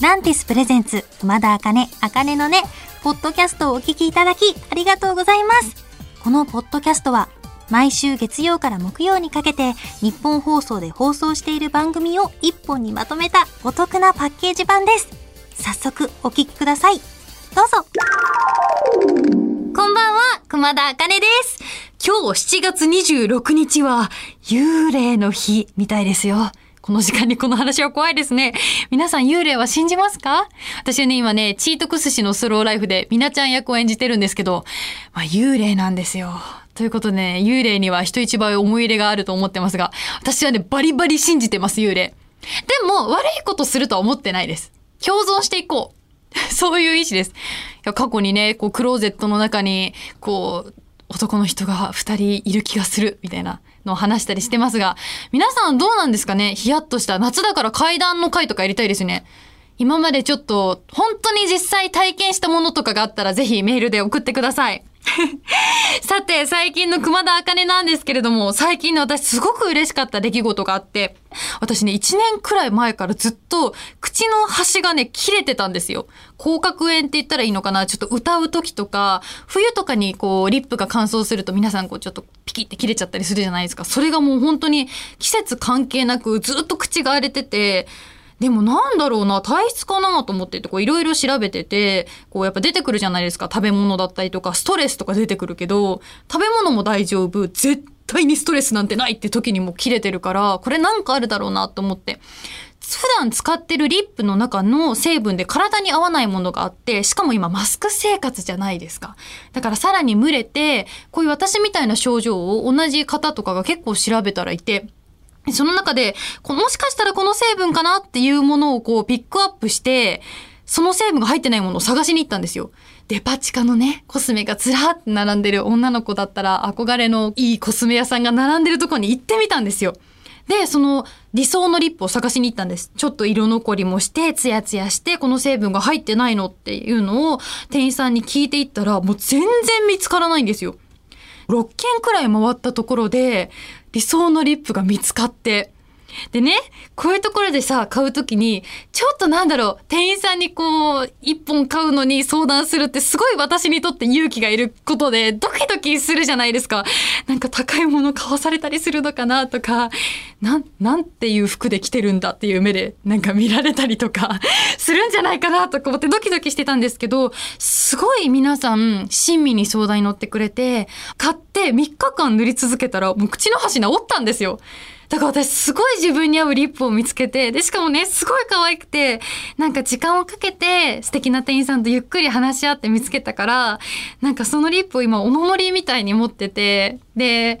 ランティスプレゼンツ、熊田茜、茜のね、ポッドキャストをお聞きいただき、ありがとうございます。このポッドキャストは、毎週月曜から木曜にかけて、日本放送で放送している番組を一本にまとめたお得なパッケージ版です。早速、お聞きください。どうぞ。こんばんは、熊田茜です。今日7月26日は幽霊の日みたいですよ。この時間にこの話は怖いですね。皆さん幽霊は信じますか？私はね、今ね、チートクス氏のスローライフでミナちゃん役を演じてるんですけど、まあ幽霊なんですよ。ということでね、幽霊には人一倍思い入れがあると思ってますが、私はね、バリバリ信じてます、幽霊。でも、悪いことするとは思ってないです。共存していこう。そういう意志です。いや過去にね、こう、クローゼットの中に、こう、男の人が二人いる気がする、みたいなの話したりしてますが、皆さんどうなんですかね？ヒヤッとした夏だから階段の回とかやりたいですね。今までちょっと、本当に実際体験したものとかがあったらぜひメールで送ってください。さて、最近の熊田茜なんですけれども、最近の私すごく嬉しかった出来事があって、私ね、1年くらい前からずっと口の端がね、切れてたんですよ。口角炎って言ったらいいのかな？ちょっと歌う時とか、冬とかにこう、リップが乾燥すると皆さんこう、ちょっとピキって切れちゃったりするじゃないですか。それがもう本当に季節関係なくずっと口が荒れてて、でもなんだろうな、体質かなと思ってて、こういろいろ調べてて、こうやっぱ出てくるじゃないですか。食べ物だったりとか、ストレスとか出てくるけど、食べ物も大丈夫。絶対にストレスなんてないって時にも切れてるから、これなんかあるだろうなと思って。普段使ってるリップの中の成分で体に合わないものがあって、しかも今マスク生活じゃないですか。だからさらに蒸れて、こういう私みたいな症状を同じ方とかが結構調べたらいて、その中で、もしかしたらこの成分かなっていうものをこうピックアップして、その成分が入ってないものを探しに行ったんですよ。デパ地下のね、コスメがずらーって並んでる女の子だったら憧れのいいコスメ屋さんが並んでるとこに行ってみたんですよ。で、その理想のリップを探しに行ったんです。ちょっと色残りもして、ツヤツヤして、この成分が入ってないのっていうのを店員さんに聞いていったら、もう全然見つからないんですよ。6軒くらい回ったところで理想のリップが見つかって。でね、こういうところでさ、買うときに、ちょっとなんだろう、店員さんにこう、一本買うのに相談するってすごい私にとって勇気がいることで、ドキドキするじゃないですか。なんか高いもの買わされたりするのかなとか、なん、なんていう服で着てるんだっていう目で、なんか見られたりとか、するんじゃないかなとか思ってドキドキしてたんですけど、すごい皆さん、親身に相談に乗ってくれて、買って3日間塗り続けたら、もう口の端治ったんですよ。だから私すごい自分に合うリップを見つけて、で、しかもね、すごい可愛くて、なんか時間をかけて素敵な店員さんとゆっくり話し合って見つけたから、なんかそのリップを今お守りみたいに持ってて、で、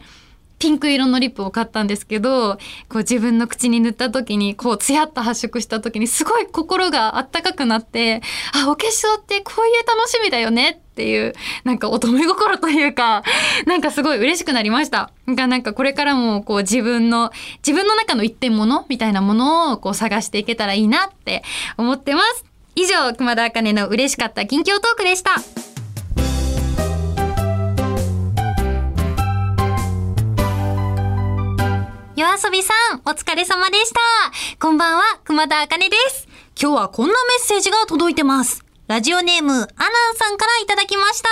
ピンク色のリップを買ったんですけど、こう自分の口に塗った時に、こうツヤっと発色した時にすごい心があったかくなって、あ、お化粧ってこういう楽しみだよねってていう、なんか乙女心というか、なんかすごい嬉しくなりました。なんかなんかこれからもこう自分の、自分の中の一点物みたいなものをこう探していけたらいいなって思ってます。以上、熊田茜の嬉しかった近況トークでした。夜遊びさん、お疲れ様でした。こんばんは、熊田茜です。今日はこんなメッセージが届いてます。ラジオネーム、アナンさんからいただきました。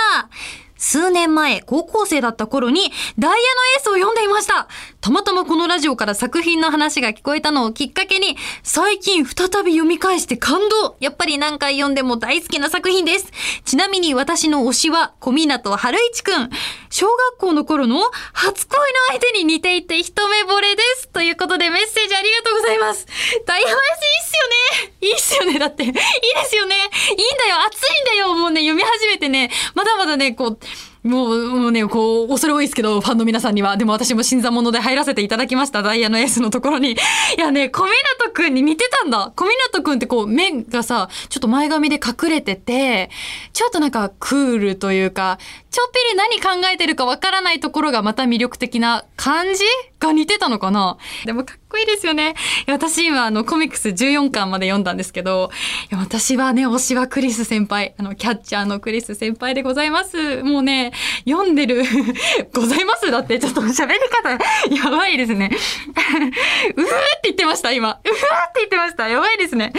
数年前、高校生だった頃に、ダイヤのエースを読んでいました。たまたまこのラジオから作品の話が聞こえたのをきっかけに、最近再び読み返して感動やっぱり何回読んでも大好きな作品です。ちなみに私の推しは、小湊春一くん。小学校の頃の初恋の相手に似ていて一目惚れです。ということでメッセージありがとうございます。ダイヤのエースいいっすよねいいっすよねだって。いいですよねいいんだよ熱いんだよもうね、読み始めてね、まだまだね、こう、もう、もうね、こう、恐れ多いですけど、ファンの皆さんには。でも私も新参者で入らせていただきました。ダイヤのエースのところに。いやね、小湊くんに似てたんだ。小湊くんってこう、目がさ、ちょっと前髪で隠れてて、ちょっとなんかクールというか、ちょっぴり何考えてるかわからないところがまた魅力的な感じ？が似てたのかな？でもかっこいいですよね。私今あのコミックス14巻まで読んだんですけど、いや私はね、推しはクリス先輩、あのキャッチャーのクリス先輩でございます。もうね、読んでる、ございます？だってちょっと喋り方やばいですね。うふーって言ってました、今。うふーって言ってました。やばいですね。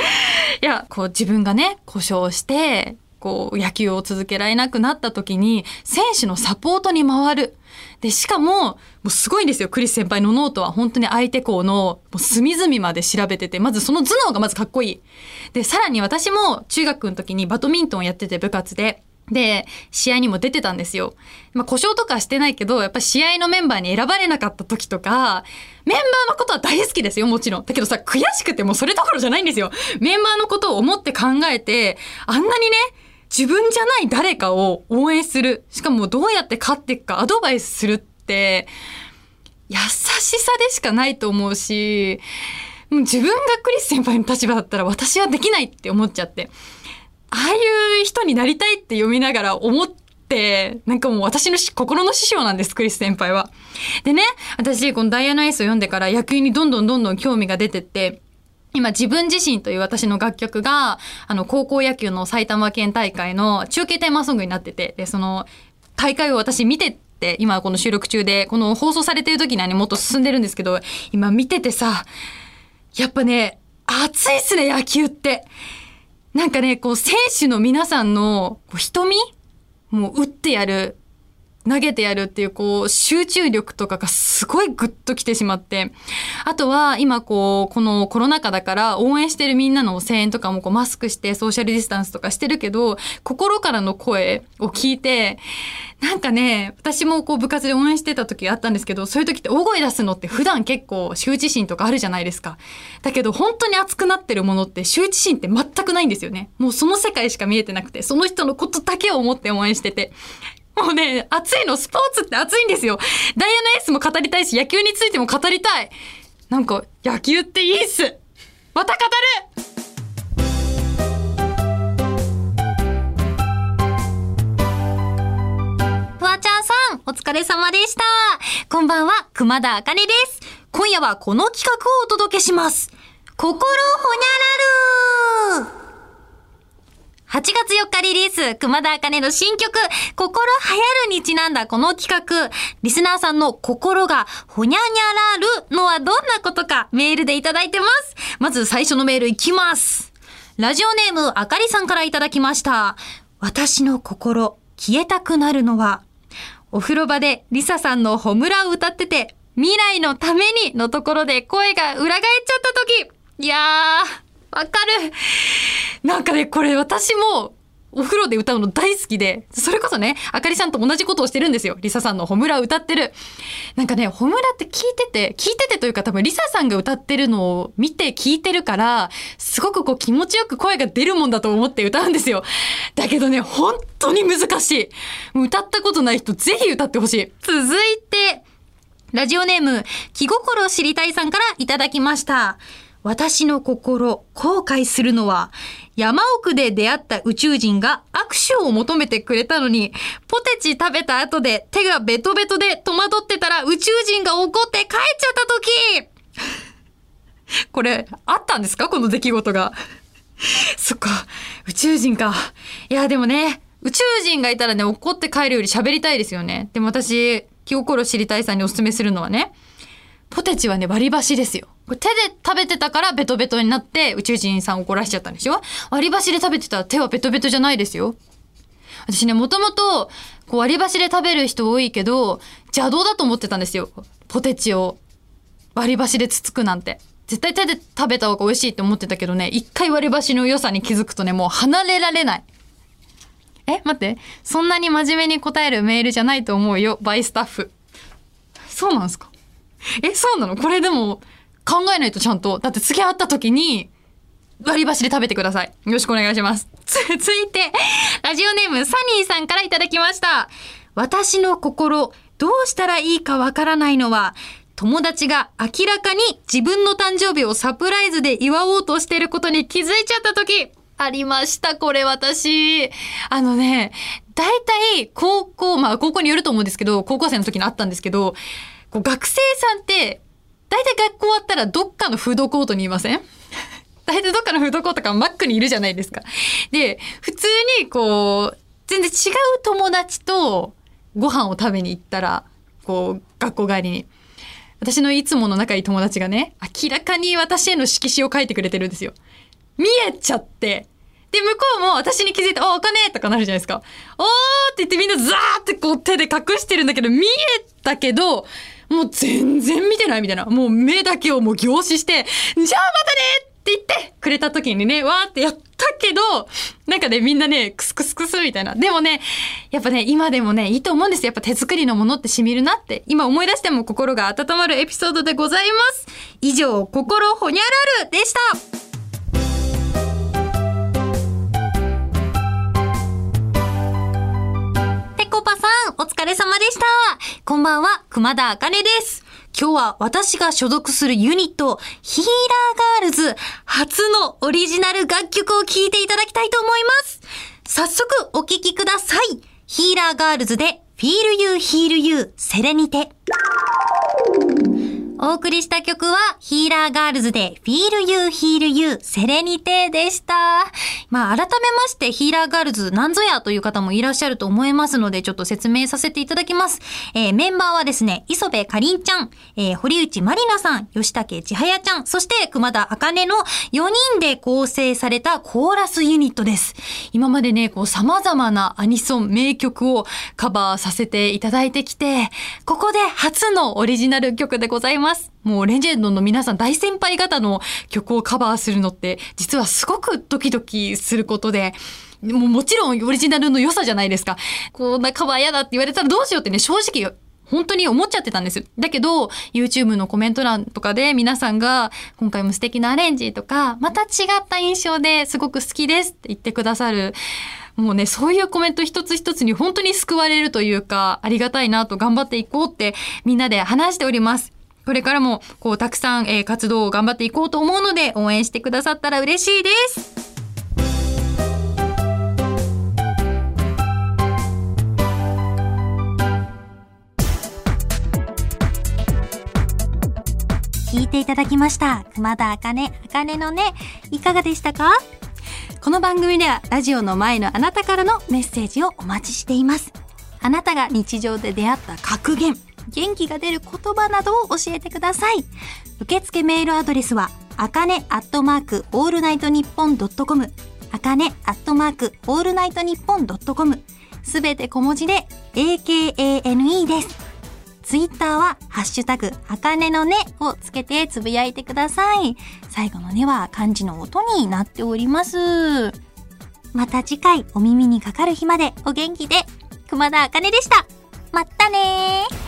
いや、こう自分がね、故障して、こう野球を続けられなくなった時に、選手のサポートに回る。で、しかも、もうすごいんですよ。クリス先輩のノートは本当に相手校のもう隅々まで調べてて、まずその頭脳がまずかっこいい。で、さらに私も中学の時にバドミントンをやってて部活で、で、試合にも出てたんですよ。まあ、故障とかしてないけど、やっぱ試合のメンバーに選ばれなかった時とか、メンバーのことは大好きですよ、もちろん。だけどさ、悔しくてもうそれどころじゃないんですよ。メンバーのことを思って考えて、あんなにね、自分じゃない誰かを応援する。しかもどうやって勝っていくかアドバイスするって、優しさでしかないと思うし、もう自分がクリス先輩の立場だったら私はできないって思っちゃって。ああいう人になりたいって読みながら思って、なんかもう私の心の師匠なんです、クリス先輩は。でね、私このダイヤのエースを読んでから野球にどんどんどんどん興味が出てって、今自分自身という私の楽曲が、あの高校野球の埼玉県大会の中継テーマソングになってて、で、その大会を私見てって、今この収録中で、この放送されてる時にはね、もっと進んでるんですけど、今見ててさ、やっぱね、熱いっすね、野球って。なんかね、こう、選手の皆さんの瞳もう打ってやる、投げてやるっていう、こう、集中力とかがすごいグッときてしまって。あとは、今こう、このコロナ禍だから応援してるみんなの声援とかもこうマスクしてソーシャルディスタンスとかしてるけど、心からの声を聞いて、なんかね、私もこう部活で応援してた時あったんですけど、そういう時って大声出すのって普段結構羞恥心とかあるじゃないですか。だけど本当に熱くなってるものって羞恥心って全くないんですよね。もうその世界しか見えてなくて、その人のことだけを思って応援してて。もうね、熱いの、スポーツって熱いんですよ。ダイヤのエースも語りたいし、野球についても語りたい。なんか、野球っていいっす。また語るフワちゃんさん、お疲れ様でした。こんばんは、熊田茜です。今夜はこの企画をお届けします。心ほにゃらる8月4日リリース、熊田茜の新曲、心流行るにちなんだこの企画、リスナーさんの心がほにゃにゃらるのはどんなことかメールでいただいてます。まず最初のメールいきます。ラジオネームあかりさんからいただきました。私の心、消えたくなるのは、お風呂場でリサさんのホムラを歌ってて、未来のためにのところで声が裏返っちゃった時、いやー、わかる。なんかね、これ私も、お風呂で歌うの大好きで、それこそね、あかりさんと同じことをしてるんですよ。リサさんのホムラ歌ってる。なんかね、ホムラって聞いてて、聞いててというか多分リサさんが歌ってるのを見て聞いてるから、すごくこう気持ちよく声が出るもんだと思って歌うんですよ。だけどね、本当に難しい。歌ったことない人ぜひ歌ってほしい。続いて、ラジオネーム、気心知りたいさんからいただきました。私の心、後悔するのは、山奥で出会った宇宙人が握手を求めてくれたのに、ポテチ食べた後で手がベトベトで戸惑ってたら宇宙人が怒って帰っちゃった時これ、あったんですか？この出来事が。そっか、宇宙人か。いや、でもね、宇宙人がいたらね、怒って帰るより喋りたいですよね。でも私、気心知りたいさんにお勧めするのはね、ポテチはね、割り箸ですよ。これ手で食べてたからベトベトになって宇宙人さん怒らしちゃったんでしょ？割り箸で食べてたら手はベトベトじゃないですよ。私ね、もともと、こう割り箸で食べる人多いけど、邪道だと思ってたんですよ。ポテチを割り箸でつつくなんて。絶対手で食べた方が美味しいって思ってたけどね、一回割り箸の良さに気づくとね、もう離れられない。え、待って。そんなに真面目に答えるメールじゃないと思うよ、バイスタッフ。そうなんすか？え、そうなの？これでも考えないとちゃんと。だって次会った時に、割り箸で食べてください。よろしくお願いします。続いて、ラジオネームサニーさんからいただきました。私の心、どうしたらいいかわからないのは、友達が明らかに自分の誕生日をサプライズで祝おうとしてることに気づいちゃった時、ありました、これ私。あのね、大体高校、まあ高校によると思うんですけど、高校生の時にあったんですけど、こう学生さんって、大体学校終わったらどっかのフードコートにいません？大体どっかのフードコートかマックにいるじゃないですか。で、普通にこう、全然違う友達とご飯を食べに行ったら、こう、学校帰りに。私のいつもの仲いい友達がね、明らかに私への色紙を書いてくれてるんですよ。見えちゃって。で、向こうも私に気づいて、あ、お金とかなるじゃないですか。おーって言ってみんなザーってこう手で隠してるんだけど、見えたけど、もう全然見てないみたいな。もう目だけをもう凝視して、じゃあまたねって言ってくれた時にね、わーってやったけど、なんかね、みんなね、クスクスクスみたいな。でもね、やっぱね、今でもね、いいと思うんですよ。やっぱ手作りのものって染みるなって。今思い出しても心が温まるエピソードでございます。以上、心ほにゃらるでした。こんばんは、熊田あかねです。今日は私が所属するユニット、ヒーラーガールズ、初のオリジナル楽曲を聴いていただきたいと思います。早速お聴きください。ヒーラーガールズで、Feel You Heal You セレニテ。お送りした曲は、ヒーラーガールズで Feel You Heal You セレニテでした。まあ、改めまして、ヒーラーガールズなんぞやという方もいらっしゃると思いますので、ちょっと説明させていただきます。えーメンバーはですね、磯部かりんちゃん、えー堀内まりなさん、吉武千早ちゃん、そして熊田茜の4人で構成されたコーラスユニットです。今までね、こう様々なアニソン名曲をカバーさせていただいてきて、ここで初のオリジナル曲でございます。もうレジェンドの皆さん大先輩方の曲をカバーするのって実はすごくドキドキすることで、もうもちろんオリジナルの良さじゃないですか。こんなカバー嫌だって言われたらどうしようってね、正直本当に思っちゃってたんです。だけど、YouTube のコメント欄とかで皆さんが、今回も素敵なアレンジとか、また違った印象ですごく好きですって言ってくださる。もうね、そういうコメント一つ一つに本当に救われるというか、ありがたいなと頑張っていこうってみんなで話しております。これからも、こう、たくさん、えー活動を頑張っていこうと思うので、応援してくださったら嬉しいです。聞いていただきました。熊田あかね、あかねのね、いかがでしたか？この番組ではラジオの前のあなたからのメッセージをお待ちしています。あなたが日常で出会った格言、元気が出る言葉などを教えてください。受付メールアドレスは、あかねアットマークオールナイトニッポンドットコム、あかねアットマークオールナイトニッポンドットコム、すべて小文字で AKANE です。ツイッターは、ハッシュタグ、あかねのねをつけてつぶやいてください。最後のねは漢字の音になっております。また次回お耳にかかる日までお元気で、熊田あかねでした。まったねー。